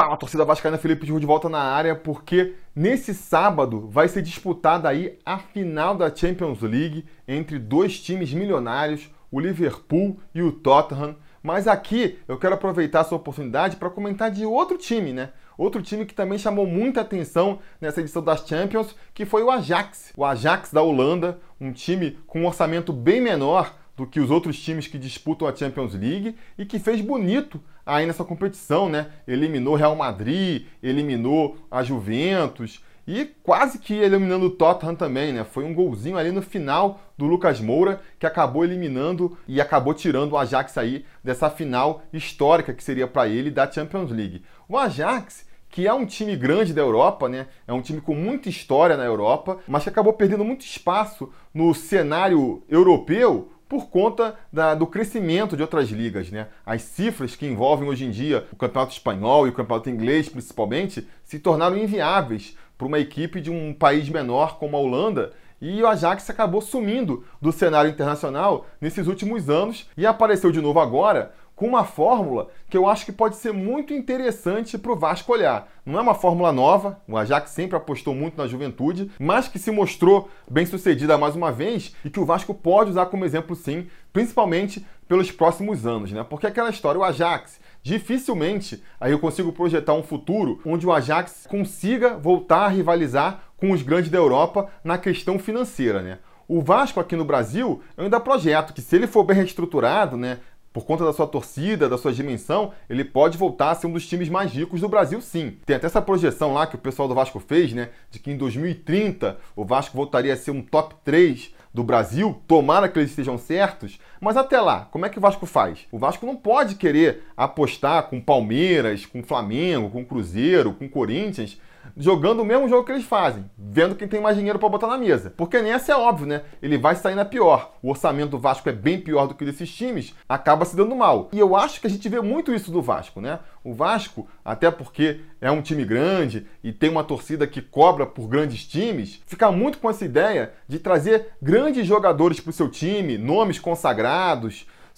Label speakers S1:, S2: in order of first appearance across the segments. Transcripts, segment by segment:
S1: Fala, torcida vascaína, Felipe de de volta na área, porque nesse sábado vai ser disputada aí a final da Champions League entre dois times milionários, o Liverpool e o Tottenham. Mas aqui eu quero aproveitar essa oportunidade para comentar de outro time, né? Outro time que também chamou muita atenção nessa edição das Champions, que foi o Ajax. O Ajax da Holanda, um time com um orçamento bem menor do que os outros times que disputam a Champions League e que fez bonito aí nessa competição, né? Eliminou Real Madrid, eliminou a Juventus e quase que eliminando o Tottenham também, né? Foi um golzinho ali no final do Lucas Moura que acabou eliminando e acabou tirando o Ajax aí dessa final histórica que seria para ele da Champions League. O Ajax que é um time grande da Europa, né? É um time com muita história na Europa, mas que acabou perdendo muito espaço no cenário europeu por conta da, do crescimento de outras ligas. Né? As cifras que envolvem hoje em dia o campeonato espanhol e o campeonato inglês, principalmente, se tornaram inviáveis para uma equipe de um país menor como a Holanda. E o Ajax acabou sumindo do cenário internacional nesses últimos anos e apareceu de novo agora com uma fórmula que eu acho que pode ser muito interessante para o Vasco olhar. Não é uma fórmula nova, o Ajax sempre apostou muito na juventude, mas que se mostrou bem sucedida mais uma vez e que o Vasco pode usar como exemplo sim, principalmente pelos próximos anos, né? Porque aquela história, o Ajax, dificilmente aí eu consigo projetar um futuro onde o Ajax consiga voltar a rivalizar com os grandes da Europa na questão financeira, né? O Vasco aqui no Brasil, eu ainda projeto que se ele for bem reestruturado, né, por conta da sua torcida, da sua dimensão, ele pode voltar a ser um dos times mais ricos do Brasil, sim. Tem até essa projeção lá que o pessoal do Vasco fez, né? De que em 2030 o Vasco voltaria a ser um top 3 do Brasil, tomara que eles estejam certos, mas até lá, como é que o Vasco faz? O Vasco não pode querer apostar com Palmeiras, com Flamengo, com Cruzeiro, com Corinthians, jogando o mesmo jogo que eles fazem, vendo quem tem mais dinheiro para botar na mesa. Porque nessa é óbvio, né? Ele vai sair na pior. O orçamento do Vasco é bem pior do que desses times, acaba se dando mal. E eu acho que a gente vê muito isso do Vasco, né? O Vasco, até porque é um time grande e tem uma torcida que cobra por grandes times, fica muito com essa ideia de trazer grandes jogadores para o seu time, nomes consagrados,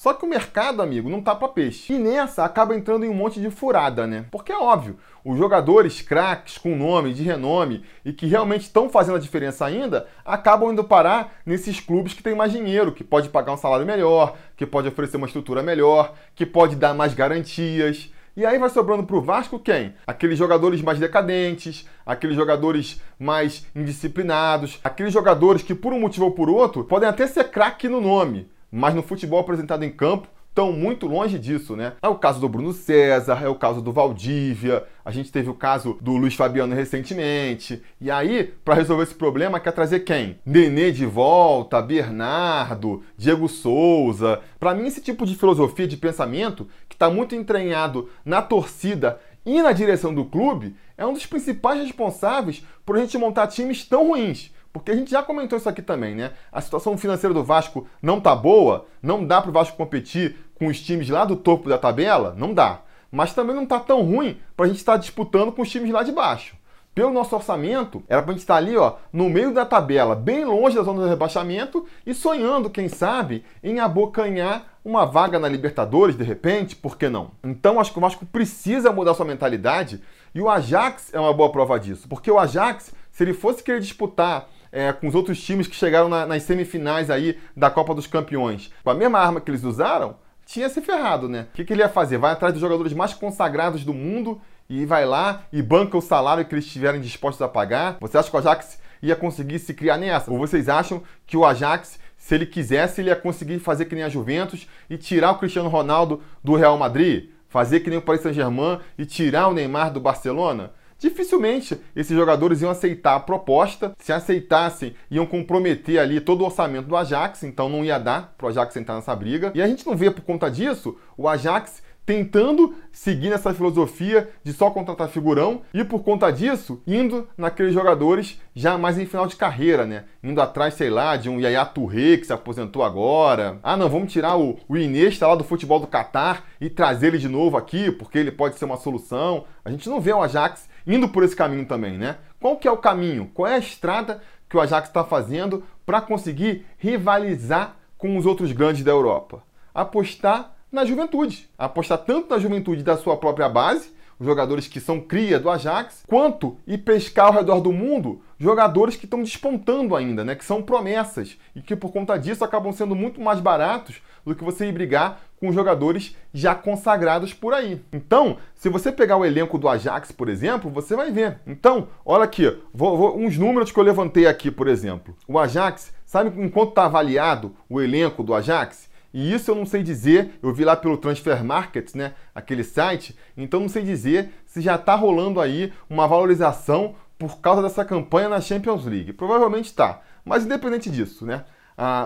S1: só que o mercado, amigo, não tá para peixe. E nessa acaba entrando em um monte de furada, né? Porque é óbvio, os jogadores craques com nome, de renome e que realmente estão fazendo a diferença ainda, acabam indo parar nesses clubes que têm mais dinheiro, que pode pagar um salário melhor, que pode oferecer uma estrutura melhor, que pode dar mais garantias. E aí vai sobrando para o Vasco quem? Aqueles jogadores mais decadentes, aqueles jogadores mais indisciplinados, aqueles jogadores que por um motivo ou por outro podem até ser craque no nome, mas no futebol apresentado em campo estão muito longe disso, né? É o caso do Bruno César, é o caso do Valdívia, a gente teve o caso do Luiz Fabiano recentemente. E aí, para resolver esse problema, quer trazer quem? Nenê de volta, Bernardo, Diego Souza. Para mim, esse tipo de filosofia de pensamento, que está muito entranhado na torcida e na direção do clube, é um dos principais responsáveis por a gente montar times tão ruins. Porque a gente já comentou isso aqui também, né? A situação financeira do Vasco não tá boa, não dá para o Vasco competir com os times lá do topo da tabela, não dá. Mas também não tá tão ruim para a gente estar tá disputando com os times lá de baixo. Pelo nosso orçamento, era para a gente estar tá ali, ó, no meio da tabela, bem longe da zona do rebaixamento e sonhando, quem sabe, em abocanhar uma vaga na Libertadores, de repente, por que não? Então acho que o Vasco precisa mudar sua mentalidade e o Ajax é uma boa prova disso, porque o Ajax, se ele fosse querer disputar é, com os outros times que chegaram na, nas semifinais aí da Copa dos Campeões, com a mesma arma que eles usaram, tinha se ferrado, né? O que, que ele ia fazer? Vai atrás dos jogadores mais consagrados do mundo e vai lá e banca o salário que eles estiverem dispostos a pagar? Você acha que o Ajax ia conseguir se criar nessa? Ou vocês acham que o Ajax, se ele quisesse, ele ia conseguir fazer que nem a Juventus e tirar o Cristiano Ronaldo do Real Madrid? Fazer que nem o Paris Saint-Germain e tirar o Neymar do Barcelona? Dificilmente esses jogadores iam aceitar a proposta. Se aceitassem, iam comprometer ali todo o orçamento do Ajax, então não ia dar para o Ajax entrar nessa briga. E a gente não vê por conta disso o Ajax tentando seguir nessa filosofia de só contratar figurão e por conta disso indo naqueles jogadores já mais em final de carreira, né? Indo atrás, sei lá, de um Yaya Touré que se aposentou agora. Ah, não, vamos tirar o, o Iniesta lá do futebol do Catar e trazer ele de novo aqui porque ele pode ser uma solução. A gente não vê o Ajax indo por esse caminho também, né? Qual que é o caminho? Qual é a estrada que o Ajax está fazendo para conseguir rivalizar com os outros grandes da Europa? Apostar na juventude. Apostar tanto na juventude da sua própria base, jogadores que são cria do Ajax, quanto ir pescar ao redor do mundo jogadores que estão despontando ainda, né? Que são promessas e que por conta disso acabam sendo muito mais baratos do que você ir brigar com jogadores já consagrados por aí. Então, se você pegar o elenco do Ajax, por exemplo, você vai ver. Então, olha aqui, vou, vou, uns números que eu levantei aqui, por exemplo. O Ajax, sabe em quanto está avaliado o elenco do Ajax? E isso eu não sei dizer, eu vi lá pelo Transfer Market, né, aquele site, então não sei dizer se já está rolando aí uma valorização por causa dessa campanha na Champions League. Provavelmente está, mas independente disso, né,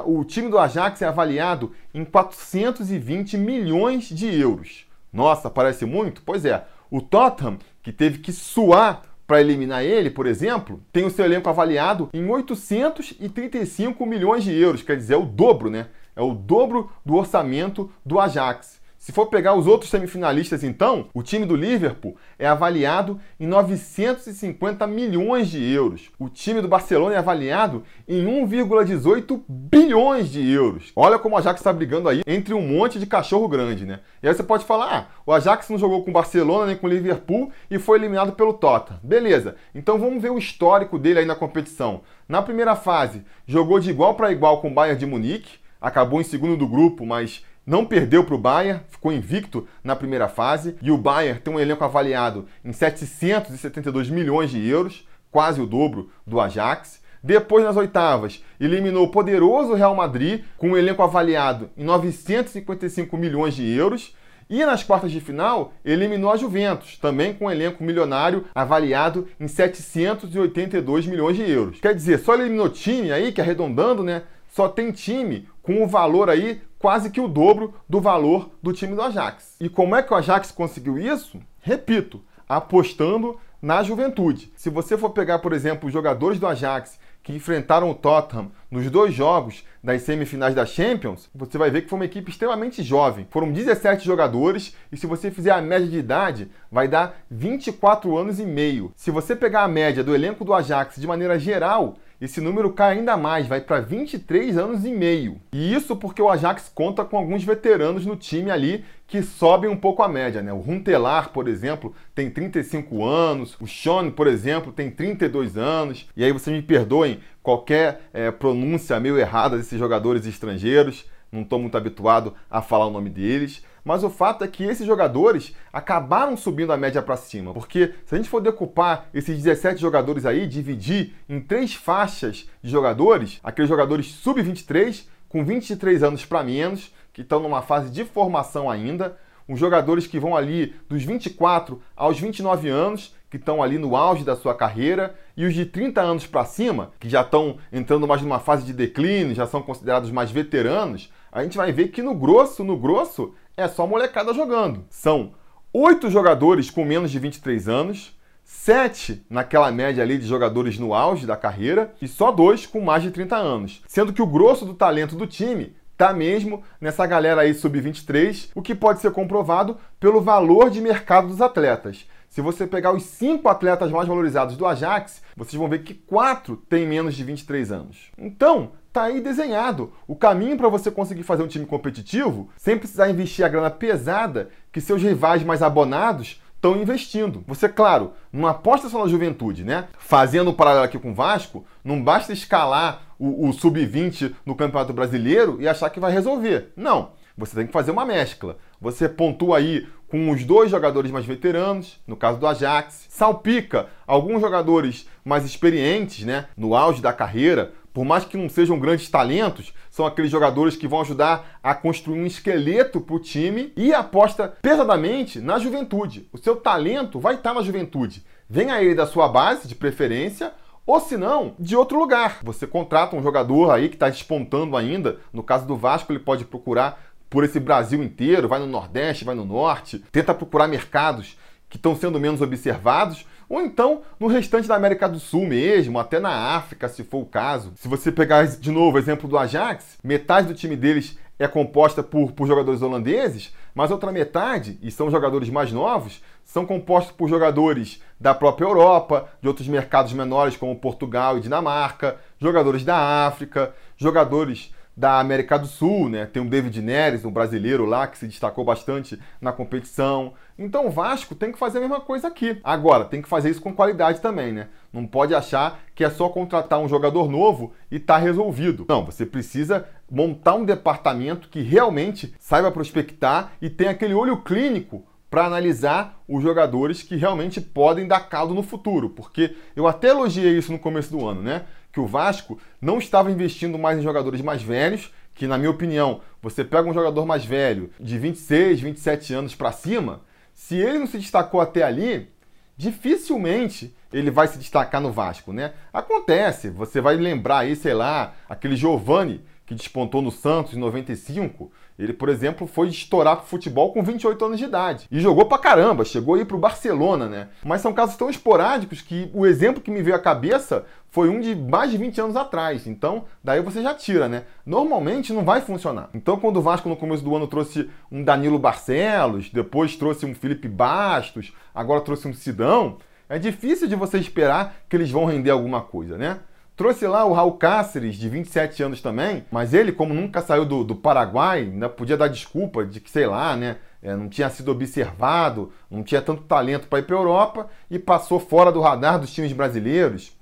S1: o time do Ajax é avaliado em 420 milhões de euros. Nossa, parece muito? Pois é, o Tottenham, que teve que suar para eliminar ele, por exemplo, tem o seu elenco avaliado em 835 milhões de euros, quer dizer, é o dobro, né? É o dobro do orçamento do Ajax. Se for pegar os outros semifinalistas, então, o time do Liverpool é avaliado em 950 milhões de euros. O time do Barcelona é avaliado em 1,18 bilhões de euros. Olha como o Ajax está brigando aí entre um monte de cachorro grande, né? E aí você pode falar, ah, o Ajax não jogou com o Barcelona nem com o Liverpool e foi eliminado pelo Tottenham. Beleza, então vamos ver o histórico dele aí na competição. Na primeira fase, jogou de igual para igual com o Bayern de Munique, acabou em segundo do grupo, mas não perdeu para o Bayern, ficou invicto na primeira fase. E o Bayern tem um elenco avaliado em 772 milhões de euros, quase o dobro do Ajax. Depois, nas oitavas, eliminou o poderoso Real Madrid, com um elenco avaliado em 955 milhões de euros. E nas quartas de final, eliminou a Juventus, também com um elenco milionário avaliado em 782 milhões de euros. Quer dizer, só eliminou time aí, que arredondando, né? Só tem time com o valor aí quase que o dobro do valor do time do Ajax. E como é que o Ajax conseguiu isso? Repito, apostando na juventude. Se você for pegar, por exemplo, os jogadores do Ajax que enfrentaram o Tottenham nos dois jogos das semifinais da Champions, você vai ver que foi uma equipe extremamente jovem. Foram 17 jogadores e se você fizer a média de idade, vai dar 24 anos e meio. Se você pegar a média do elenco do Ajax de maneira geral, esse número cai ainda mais, vai para 23 anos e meio. E isso porque o Ajax conta com alguns veteranos no time ali que sobem um pouco a média, né? O Runtelar, por exemplo, tem 35 anos, o Sean, por exemplo, tem 32 anos. E aí vocês me perdoem qualquer é, pronúncia meio errada desses jogadores estrangeiros, não estou muito habituado a falar o nome deles mas o fato é que esses jogadores acabaram subindo a média para cima, porque se a gente for decupar esses 17 jogadores aí, dividir em três faixas de jogadores, aqueles jogadores sub-23 com 23 anos para menos, que estão numa fase de formação ainda, os jogadores que vão ali dos 24 aos 29 anos, que estão ali no auge da sua carreira, e os de 30 anos para cima, que já estão entrando mais numa fase de declínio, já são considerados mais veteranos, a gente vai ver que no grosso, no grosso, é só molecada jogando. São oito jogadores com menos de 23 anos, sete naquela média ali de jogadores no auge da carreira e só dois com mais de 30 anos. Sendo que o grosso do talento do time tá mesmo nessa galera aí sub-23, o que pode ser comprovado pelo valor de mercado dos atletas. Se você pegar os cinco atletas mais valorizados do Ajax, vocês vão ver que quatro têm menos de 23 anos. Então, tá aí desenhado. O caminho para você conseguir fazer um time competitivo sem precisar investir a grana pesada que seus rivais mais abonados estão investindo. Você, claro, não aposta só na juventude, né? Fazendo um paralelo aqui com o Vasco, não basta escalar o, o sub-20 no Campeonato Brasileiro e achar que vai resolver. Não. Você tem que fazer uma mescla. Você pontua aí com os dois jogadores mais veteranos, no caso do Ajax, salpica alguns jogadores mais experientes, né, no auge da carreira, por mais que não sejam grandes talentos, são aqueles jogadores que vão ajudar a construir um esqueleto para o time e aposta pesadamente na juventude. O seu talento vai estar na juventude. Venha ele da sua base, de preferência, ou se não, de outro lugar. Você contrata um jogador aí que está despontando ainda. No caso do Vasco, ele pode procurar por esse Brasil inteiro, vai no Nordeste, vai no Norte, tenta procurar mercados que estão sendo menos observados ou então no restante da América do Sul mesmo, até na África, se for o caso. Se você pegar de novo o exemplo do Ajax, metade do time deles é composta por, por jogadores holandeses, mas outra metade, e são jogadores mais novos, são compostos por jogadores da própria Europa, de outros mercados menores como Portugal e Dinamarca, jogadores da África, jogadores da América do Sul, né? Tem o David Neres, um brasileiro lá que se destacou bastante na competição. Então o Vasco tem que fazer a mesma coisa aqui. Agora, tem que fazer isso com qualidade também, né? Não pode achar que é só contratar um jogador novo e tá resolvido. Não, você precisa montar um departamento que realmente saiba prospectar e tenha aquele olho clínico para analisar os jogadores que realmente podem dar caldo no futuro, porque eu até elogiei isso no começo do ano, né? Que o Vasco não estava investindo mais em jogadores mais velhos, que na minha opinião, você pega um jogador mais velho, de 26, 27 anos para cima, se ele não se destacou até ali, dificilmente ele vai se destacar no Vasco, né? Acontece, você vai lembrar aí, sei lá, aquele Giovani que despontou no Santos em 95, ele, por exemplo, foi estourar pro futebol com 28 anos de idade. E jogou pra caramba, chegou aí pro Barcelona, né? Mas são casos tão esporádicos que o exemplo que me veio à cabeça foi um de mais de 20 anos atrás. Então, daí você já tira, né? Normalmente não vai funcionar. Então, quando o Vasco no começo do ano trouxe um Danilo Barcelos, depois trouxe um Felipe Bastos, agora trouxe um Sidão, é difícil de você esperar que eles vão render alguma coisa, né? Trouxe lá o Raul Cáceres, de 27 anos também, mas ele, como nunca saiu do, do Paraguai, ainda podia dar desculpa de que, sei lá, né, é, não tinha sido observado, não tinha tanto talento para ir para a Europa e passou fora do radar dos times brasileiros.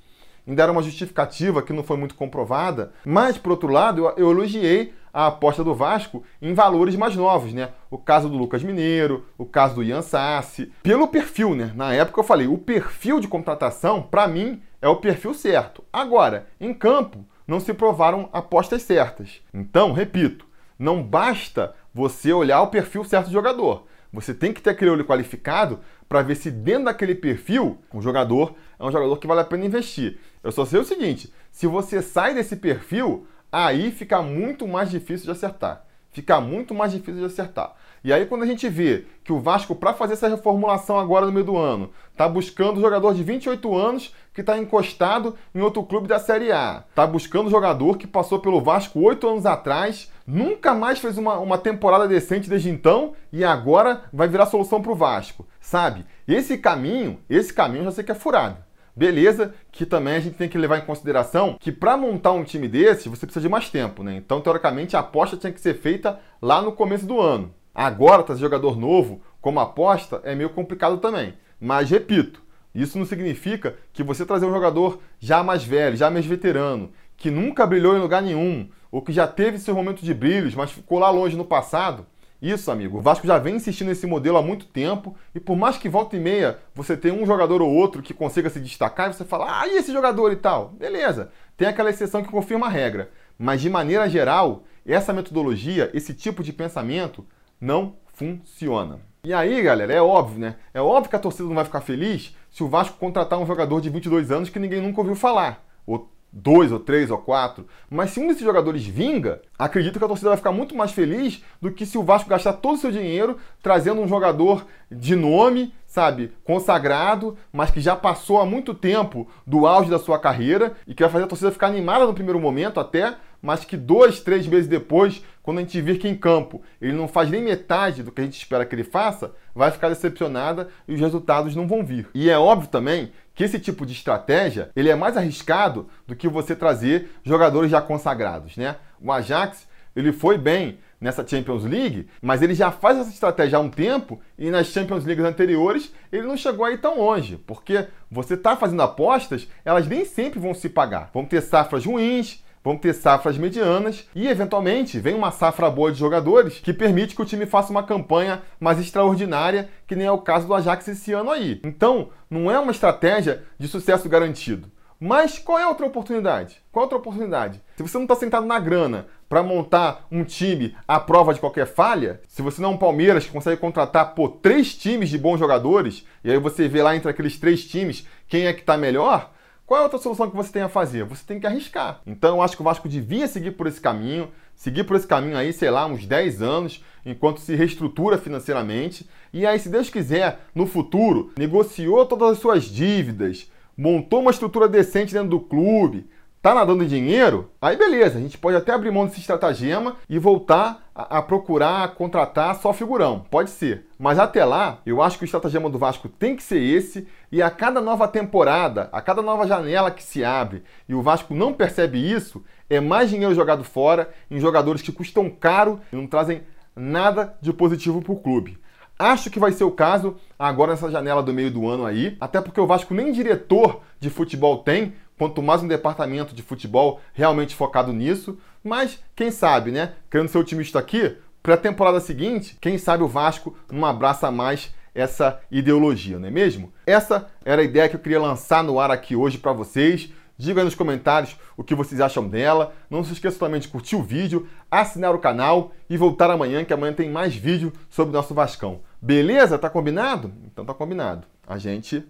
S1: Ainda era uma justificativa que não foi muito comprovada, mas, por outro lado, eu, eu elogiei a aposta do Vasco em valores mais novos, né? O caso do Lucas Mineiro, o caso do Ian Sassi. Pelo perfil, né? Na época eu falei, o perfil de contratação, para mim, é o perfil certo. Agora, em campo, não se provaram apostas certas. Então, repito, não basta você olhar o perfil certo do jogador. Você tem que ter aquele olho qualificado para ver se dentro daquele perfil o jogador é um jogador que vale a pena investir. Eu só sei o seguinte: se você sai desse perfil, aí fica muito mais difícil de acertar. Fica muito mais difícil de acertar. E aí, quando a gente vê que o Vasco, para fazer essa reformulação agora no meio do ano, está buscando um jogador de 28 anos que está encostado em outro clube da Série A. Está buscando um jogador que passou pelo Vasco oito anos atrás, nunca mais fez uma, uma temporada decente desde então e agora vai virar solução para o Vasco. Sabe? Esse caminho, esse caminho eu já sei que é furado. Beleza, que também a gente tem que levar em consideração que para montar um time desse você precisa de mais tempo, né? Então, teoricamente, a aposta tinha que ser feita lá no começo do ano. Agora, trazer jogador novo como aposta é meio complicado também. Mas, repito, isso não significa que você trazer um jogador já mais velho, já mais veterano, que nunca brilhou em lugar nenhum, ou que já teve seu momento de brilhos, mas ficou lá longe no passado. Isso, amigo. O Vasco já vem insistindo nesse modelo há muito tempo, e por mais que volta e meia você tenha um jogador ou outro que consiga se destacar, e você fala, ah, e esse jogador e tal? Beleza, tem aquela exceção que confirma a regra. Mas de maneira geral, essa metodologia, esse tipo de pensamento, não funciona. E aí, galera, é óbvio, né? É óbvio que a torcida não vai ficar feliz se o Vasco contratar um jogador de 22 anos que ninguém nunca ouviu falar. Ou dois, ou três, ou quatro. Mas se um desses jogadores vinga, acredito que a torcida vai ficar muito mais feliz do que se o Vasco gastar todo o seu dinheiro trazendo um jogador de nome, sabe, consagrado, mas que já passou há muito tempo do auge da sua carreira e que vai fazer a torcida ficar animada no primeiro momento até, mas que dois, três meses depois, quando a gente vir que em campo ele não faz nem metade do que a gente espera que ele faça, vai ficar decepcionada e os resultados não vão vir. E é óbvio também que esse tipo de estratégia ele é mais arriscado do que você trazer jogadores já consagrados, né? O Ajax ele foi bem nessa Champions League, mas ele já faz essa estratégia há um tempo e nas Champions Leagues anteriores ele não chegou aí tão longe, porque você está fazendo apostas, elas nem sempre vão se pagar. Vão ter safras ruins, vão ter safras medianas e, eventualmente, vem uma safra boa de jogadores que permite que o time faça uma campanha mais extraordinária, que nem é o caso do Ajax esse ano aí. Então, não é uma estratégia de sucesso garantido. Mas qual é a outra oportunidade? Qual é a outra oportunidade? Se você não está sentado na grana para montar um time à prova de qualquer falha, se você não é um Palmeiras que consegue contratar por três times de bons jogadores, e aí você vê lá entre aqueles três times quem é que está melhor, qual é a outra solução que você tem a fazer? Você tem que arriscar. Então eu acho que o Vasco devia seguir por esse caminho, seguir por esse caminho aí, sei lá, uns 10 anos, enquanto se reestrutura financeiramente. E aí, se Deus quiser, no futuro, negociou todas as suas dívidas, montou uma estrutura decente dentro do clube, tá nadando em dinheiro, aí beleza, a gente pode até abrir mão desse estratagema e voltar a, a, procurar contratar só figurão. Pode ser. Mas até lá, eu acho que o estratagema do Vasco tem que ser esse, e a cada nova temporada, a cada nova janela que se abre, e o Vasco não percebe isso, é mais dinheiro jogado fora em jogadores que custam caro e não trazem nada de positivo para o clube. Acho que vai ser o caso agora nessa janela do meio do ano aí, até porque o Vasco nem diretor de futebol tem, quanto mais um departamento de futebol realmente focado nisso. Mas quem sabe, né? Querendo ser otimista aqui, para a temporada seguinte, quem sabe o Vasco não abraça mais essa ideologia, não é mesmo? Essa era a ideia que eu queria lançar no ar aqui hoje para vocês. Diga aí nos comentários o que vocês acham dela. Não se esqueça também de curtir o vídeo, assinar o canal e voltar amanhã, que amanhã tem mais vídeo sobre o nosso Vascão. Beleza? Tá combinado? Então tá combinado. A gente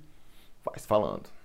S1: vai se falando.